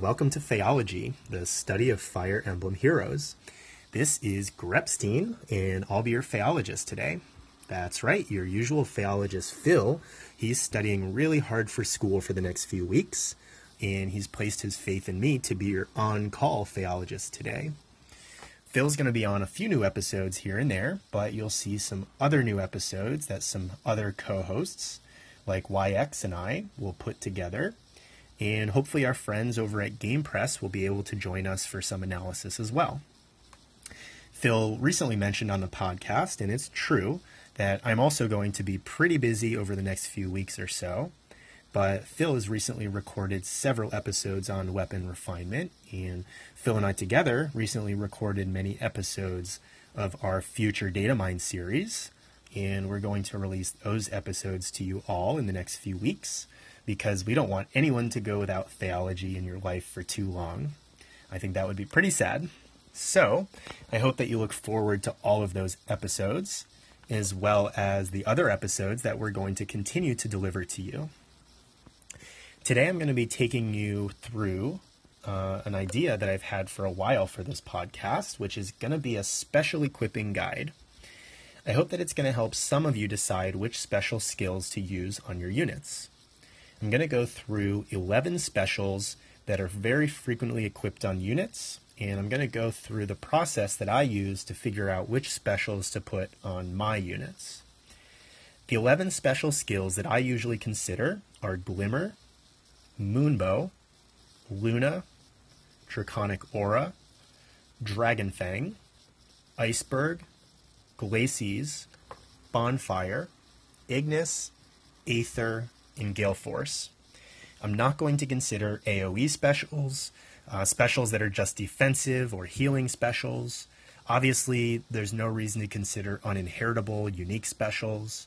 welcome to Phaeology, the study of Fire Emblem heroes. This is Grepstein, and I'll be your Phaeologist today. That's right, your usual Phaeologist, Phil. He's studying really hard for school for the next few weeks, and he's placed his faith in me to be your on call Phaeologist today. Phil's going to be on a few new episodes here and there, but you'll see some other new episodes that some other co hosts, like YX and I, will put together and hopefully, our friends over at Game Press will be able to join us for some analysis as well. Phil recently mentioned on the podcast, and it's true, that I'm also going to be pretty busy over the next few weeks or so. But Phil has recently recorded several episodes on weapon refinement, and Phil and I together recently recorded many episodes of our future data mine series. And we're going to release those episodes to you all in the next few weeks because we don't want anyone to go without Phaeology in your life for too long. I think that would be pretty sad. So, I hope that you look forward to all of those episodes, as well as the other episodes that we're going to continue to deliver to you. Today, I'm going to be taking you through uh, an idea that I've had for a while for this podcast, which is going to be a special equipping guide. I hope that it's going to help some of you decide which special skills to use on your units. I'm going to go through 11 specials that are very frequently equipped on units, and I'm going to go through the process that I use to figure out which specials to put on my units. The 11 special skills that I usually consider are Glimmer, Moonbow, Luna, Draconic Aura, Dragonfang, Iceberg, Glacies, Bonfire, Ignis, Aether, in Gale Force. I'm not going to consider AoE specials, uh, specials that are just defensive or healing specials. Obviously, there's no reason to consider uninheritable, unique specials,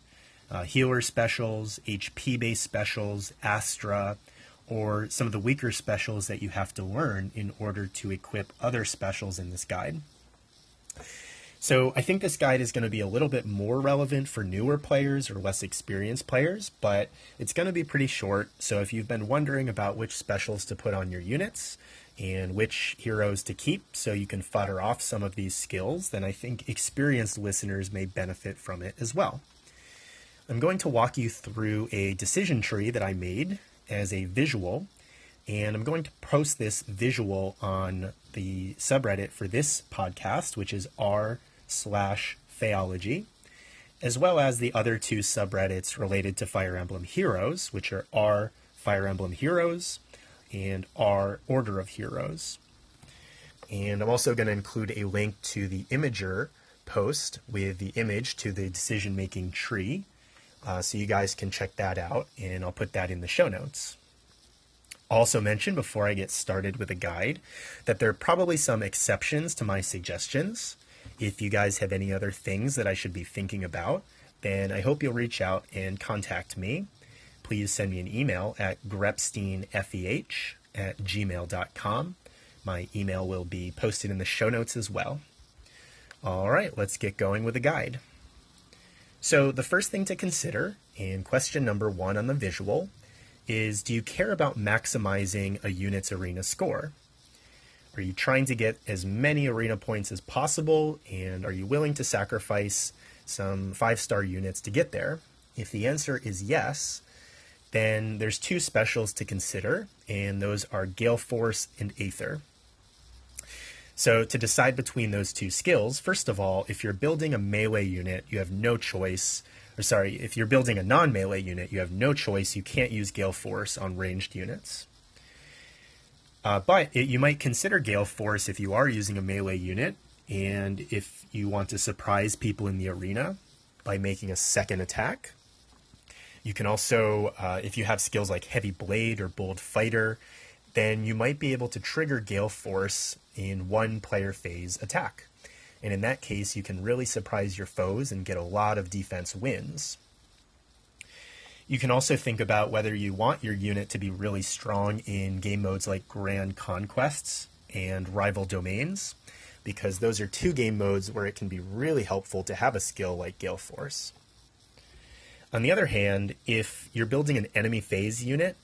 uh, healer specials, HP based specials, Astra, or some of the weaker specials that you have to learn in order to equip other specials in this guide. So I think this guide is going to be a little bit more relevant for newer players or less experienced players, but it's going to be pretty short. So if you've been wondering about which specials to put on your units and which heroes to keep so you can fodder off some of these skills, then I think experienced listeners may benefit from it as well. I'm going to walk you through a decision tree that I made as a visual, and I'm going to post this visual on the subreddit for this podcast, which is r slash Phaeology, as well as the other two subreddits related to Fire Emblem Heroes, which are r Fire Emblem Heroes and r Order of Heroes. And I'm also going to include a link to the Imgur post with the image to the decision making tree. Uh, so you guys can check that out, and I'll put that in the show notes. Also, mention before I get started with a guide that there are probably some exceptions to my suggestions. If you guys have any other things that I should be thinking about, then I hope you'll reach out and contact me. Please send me an email at grepsteinfeh at gmail.com. My email will be posted in the show notes as well. All right, let's get going with the guide. So, the first thing to consider in question number one on the visual is do you care about maximizing a unit's arena score? Are you trying to get as many arena points as possible? And are you willing to sacrifice some five star units to get there? If the answer is yes, then there's two specials to consider, and those are Gale Force and Aether. So, to decide between those two skills, first of all, if you're building a melee unit, you have no choice. Or, sorry, if you're building a non melee unit, you have no choice. You can't use Gale Force on ranged units. Uh, but it, you might consider Gale Force if you are using a melee unit and if you want to surprise people in the arena by making a second attack. You can also, uh, if you have skills like Heavy Blade or Bold Fighter, then you might be able to trigger Gale Force in one player phase attack. And in that case, you can really surprise your foes and get a lot of defense wins. You can also think about whether you want your unit to be really strong in game modes like Grand Conquests and Rival Domains, because those are two game modes where it can be really helpful to have a skill like Gale Force. On the other hand, if you're building an enemy phase unit,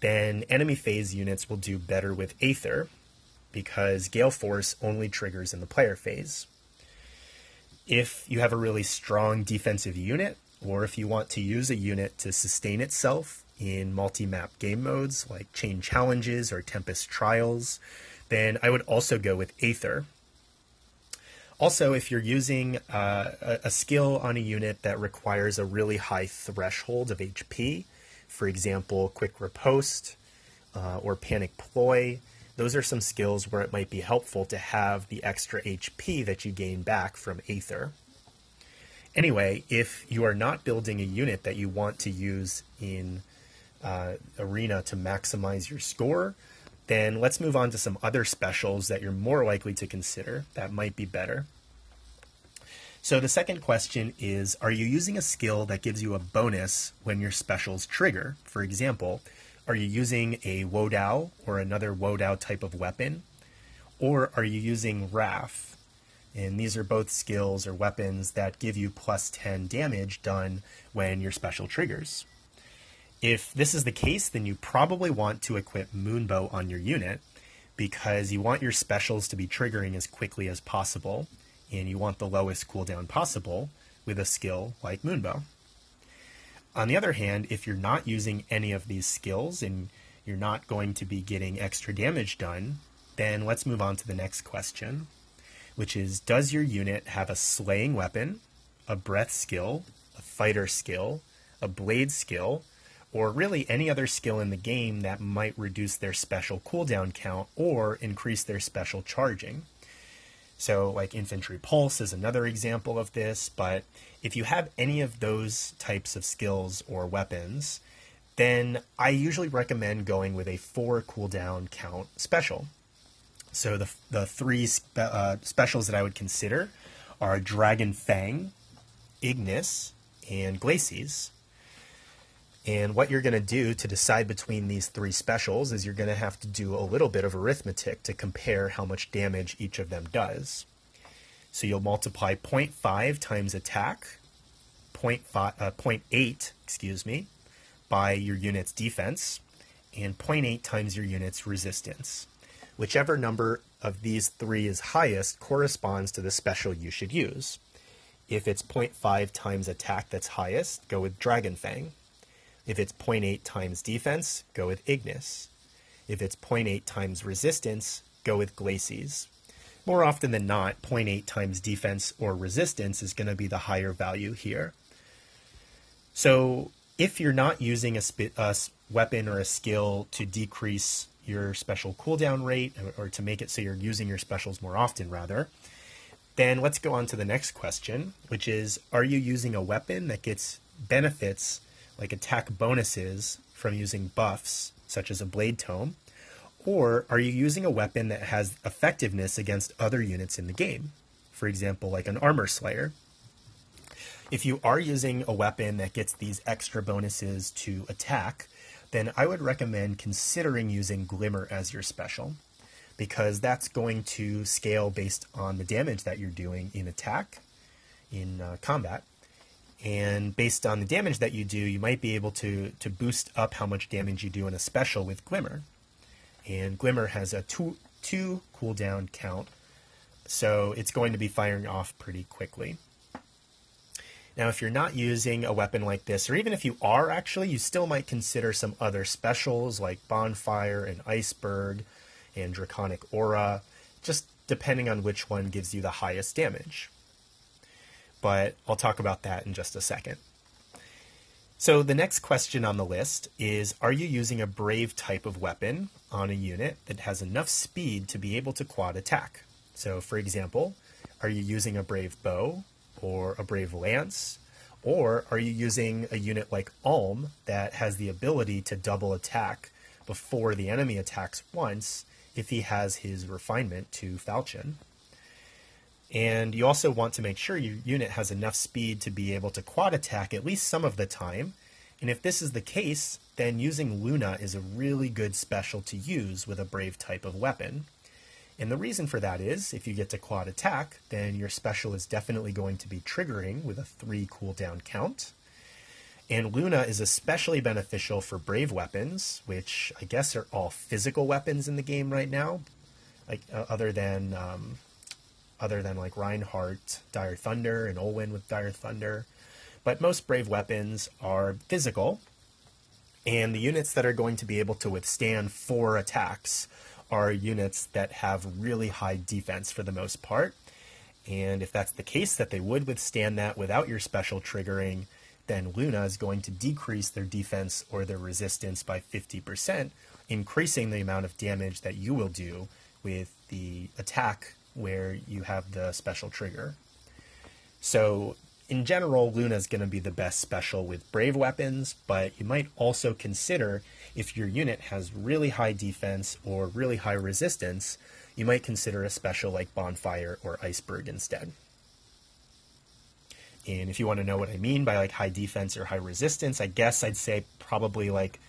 then enemy phase units will do better with Aether because Gale Force only triggers in the player phase. If you have a really strong defensive unit, or if you want to use a unit to sustain itself in multi map game modes like Chain Challenges or Tempest Trials, then I would also go with Aether. Also, if you're using uh, a, skill on a unit that requires a really high threshold of HP, for example, Quick Riposte uh, or Panic Ploy, those are some skills where it might be helpful to have the extra HP that you gain back from Aether. Anyway, if you are not building a unit that you want to use in uh, Arena to maximize your score, then let's move on to some other specials that you're more likely to consider that might be better. So the second question is, are you using a skill that gives you a bonus when your specials trigger? For example, are you using a Wodao or another Wodao type of weapon? Or are you using Wrath? And these are both skills or weapons that give you plus 10 damage done when your special triggers. If this is the case, then you probably want to equip Moonbow on your unit because you want your specials to be triggering as quickly as possible and you want the lowest cooldown possible with a skill like Moonbow. On the other hand, if you're not using any of these skills and you're not going to be getting extra damage done, then let's move on to the next question, which is Does your unit have a slaying weapon, a breath skill, a fighter skill, a blade skill, or really any other skill in the game that might reduce their special cooldown count or increase their special charging? So, like Infantry Pulse is another example of this, but if you have any of those types of skills or weapons, then I usually recommend going with a four cooldown count special. So, the, the three spe- uh, specials that I would consider are Dragon Fang, Ignis, and Glacies. And what you're going to do to decide between these three specials is you're going to have to do a little bit of arithmetic to compare how much damage each of them does. So you'll multiply 0.5 times attack, 0.5, uh, 0.8, excuse me, by your unit's defense, and 0.8 times your unit's resistance. Whichever number of these three is highest corresponds to the special you should use. If it's 0.5 times attack that's highest, go with Dragon Fang. If it's 0.8 times defense, go with Ignis. If it's 0.8 times resistance, go with Glacies. More often than not, 0.8 times defense or resistance is going to be the higher value here. So if you're not using a, a weapon or a skill to decrease your special cooldown rate or to make it so you're using your specials more often, rather, then let's go on to the next question, which is Are you using a weapon that gets benefits like attack bonuses from using buffs, such as a Blade Tome? Or are you using a weapon that has effectiveness against other units in the game? For example, like an Armor Slayer. If you are using a weapon that gets these extra bonuses to attack, then I would recommend considering using Glimmer as your special because that's going to scale based on the damage that you're doing in attack, in uh, combat, and based on the damage that you do, you might be able to to boost up how much damage you do in a special with Glimmer. And Glimmer has a two two cooldown count, so it's going to be firing off pretty quickly. Now, if you're not using a weapon like this, or even if you are actually, you still might consider some other specials like Bonfire and Iceberg and Draconic Aura, just depending on which one gives you the highest damage but I'll talk about that in just a second. So the next question on the list is Are you using a brave type of weapon on a unit that has enough speed to be able to quad attack? So, for example, are you using a brave bow or a brave lance? Or are you using a unit like Alm that has the ability to double attack before the enemy attacks once if he has his refinement to Falchion? And you also want to make sure your unit has enough speed to be able to quad attack at least some of the time. And if this is the case, then using Luna is a really good special to use with a Brave type of weapon. And the reason for that is if you get to quad attack, then your special is definitely going to be triggering with a 3 cooldown count. And Luna is especially beneficial for brave weapons, which I guess are all physical weapons in the game right now, like uh, other than um, other than like Reinhardt, Dire Thunder, and Olwen with Dire Thunder. But most brave weapons are physical, and the units that are going to be able to withstand four attacks are units that have really high defense for the most part. And if that's the case, that they would withstand that without your special triggering, then Luna is going to decrease their defense or their resistance by 50%, increasing the amount of damage that you will do with the attack where you have the special trigger. So, in general, Luna is going to be the best special with brave weapons, but you might also consider if your unit has really high defense or really high resistance, you might consider a special like Bonfire or Iceberg instead. And if you want to know what I mean by like high defense or high resistance, I guess I'd say probably like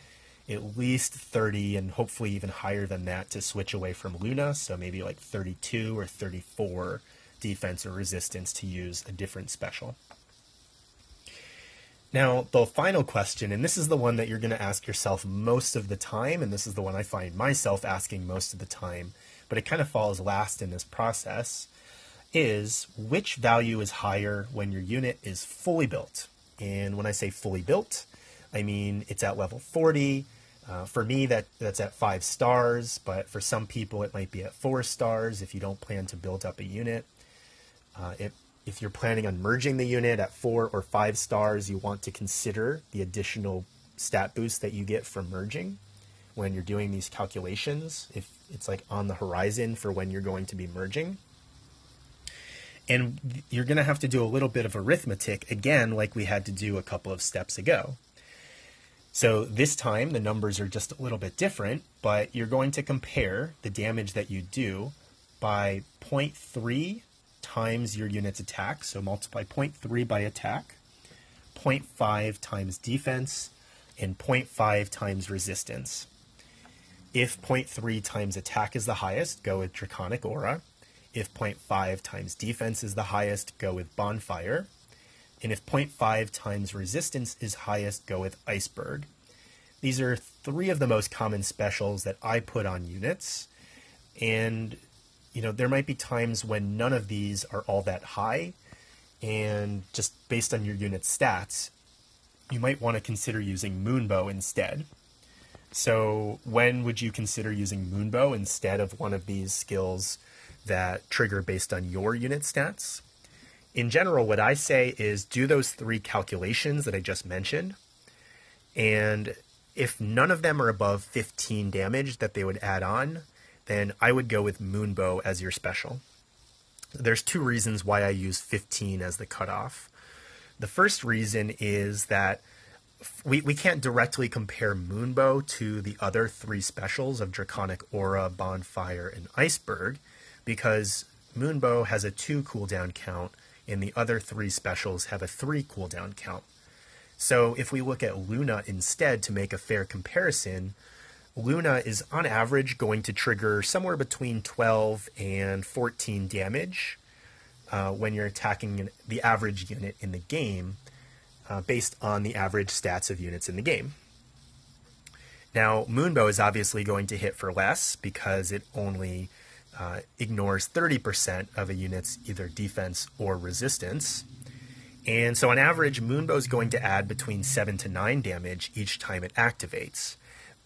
at least 30 and hopefully even higher than that to switch away from Luna. So maybe like 32 or 34 defense or resistance to use a different special. Now, the final question, and this is the one that you're going to ask yourself most of the time, and this is the one I find myself asking most of the time, but it kind of falls last in this process, is which value is higher when your unit is fully built? And when I say fully built, I mean it's at level 40. Uh, for me, that that's at five stars, but for some people, it might be at four stars if you don't plan to build up a unit. Uh, it if you're planning on merging the unit at four or five stars, you want to consider the additional stat boost that you get from merging when you're doing these calculations, if it's like on the horizon for when you're going to be merging. And you're going to have to do a little bit of arithmetic again, like we had to do a couple of steps ago. So this time the numbers are just a little bit different, but you're going to compare the damage that you do by 0.3 times your unit's attack. So multiply 0.3 by attack, 0.5 times defense, and 0.5 times resistance. If 0.3 times attack is the highest, go with Draconic Aura. If 0.5 times defense is the highest, go with Bonfire. And if 0.5 times resistance is highest, go with Iceberg. These are three of the most common specials that I put on units. And you know, there might be times when none of these are all that high, and just based on your unit stats, you might want to consider using Moonbow instead. So, when would you consider using Moonbow instead of one of these skills that trigger based on your unit stats? In general, what I say is do those three calculations that I just mentioned, and if none of them are above 15 damage that they would add on, then I would go with Moonbow as your special. There's two reasons why I use 15 as the cutoff. The first reason is that we, we can't directly compare Moonbow to the other three specials of Draconic Aura, Bonfire, and Iceberg because Moonbow has a 2 cooldown count and the other three specials have a 3 cooldown count. So if we look at Luna instead to make a fair comparison, Luna is on average going to trigger somewhere between 12 and 14 damage uh, when you're attacking the average unit in the game uh, based on the average stats of units in the game. Now, Moonbow is obviously going to hit for less because it only uh, ignores 30% of a unit's either defense or resistance. And so, on average, Moonbow is going to add between 7 to 9 damage each time it activates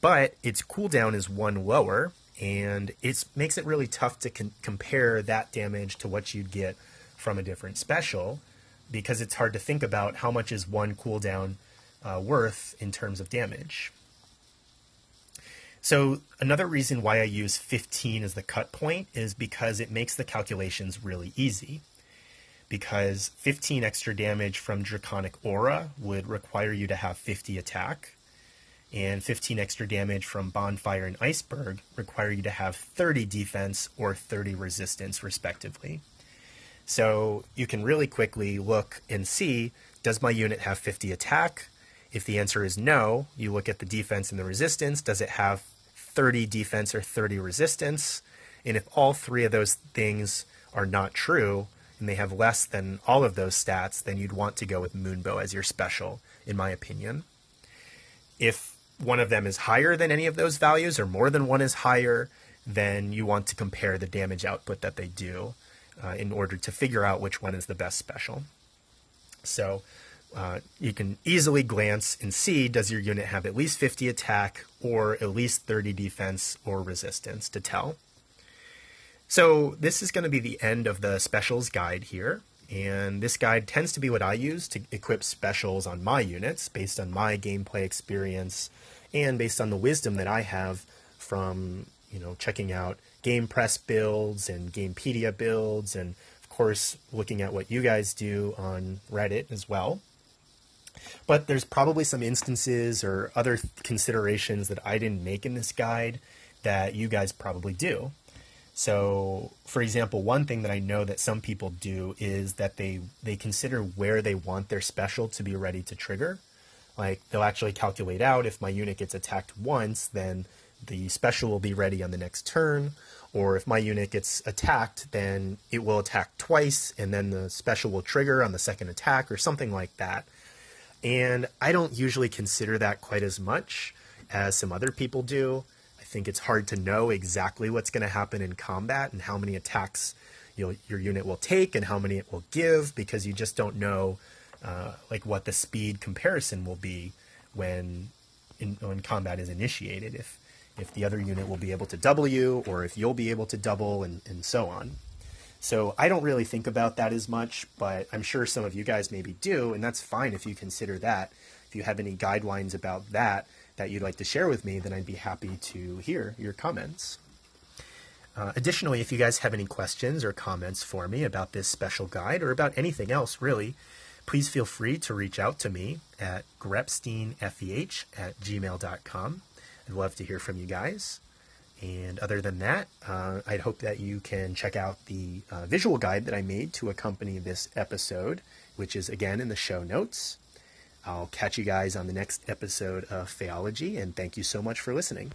but its cooldown is one lower, and it makes it really tough to con- compare that damage to what you'd get from a different special because it's hard to think about how much is one cooldown uh, worth in terms of damage. So another reason why I use 15 as the cut point is because it makes the calculations really easy. Because 15 extra damage from Draconic Aura would require you to have 50 attack, and 15 extra damage from Bonfire and Iceberg require you to have 30 defense or 30 resistance, respectively. So you can really quickly look and see does my unit have 50 attack? If the answer is no, you look at the defense and the resistance. Does it have 30 defense or 30 resistance? And if all three of those things are not true, and they have less than all of those stats, then you'd want to go with Moonbow as your special, in my opinion. If one of them is higher than any of those values, or more than one is higher, then you want to compare the damage output that they do uh, in order to figure out which one is the best special. So uh, you can easily glance and see does your unit have at least 50 attack or at least 30 defense or resistance to tell. So this is going to be the end of the specials guide here. And this guide tends to be what I use to equip specials on my units based on my gameplay experience and based on the wisdom that I have from, you know, checking out Game Press builds and Gamepedia builds and of course looking at what you guys do on Reddit as well. But there's probably some instances or other considerations that I didn't make in this guide that you guys probably do. So, for example, one thing that I know that some people do is that they they consider where they want their special to be ready to trigger. Like they'll actually calculate out if my unit gets attacked once, then the special will be ready on the next turn, or if my unit gets attacked, then it will attack twice and then the special will trigger on the second attack or something like that. And I don't usually consider that quite as much as some other people do I think it's hard to know exactly what's going to happen in combat and how many attacks your unit will take and how many it will give because you just don't know uh, like what the speed comparison will be when in, when combat is initiated. If if the other unit will be able to double you or if you'll be able to double and, and so on. So I don't really think about that as much, but I'm sure some of you guys maybe do, and that's fine if you consider that. If you have any guidelines about that, that you'd like to share with me, then I'd be happy to hear your comments. Uh, additionally, if you guys have any questions or comments for me about this special guide or about anything else, really, please feel free to reach out to me at grepsteinfeh at gmail.com. I'd love to hear from you guys. And other than that, uh, I'd hope that you can check out the uh, visual guide that I made to accompany this episode, which is again in the show notes. I'll catch you guys on the next episode of Phaeology, and thank you so much for listening.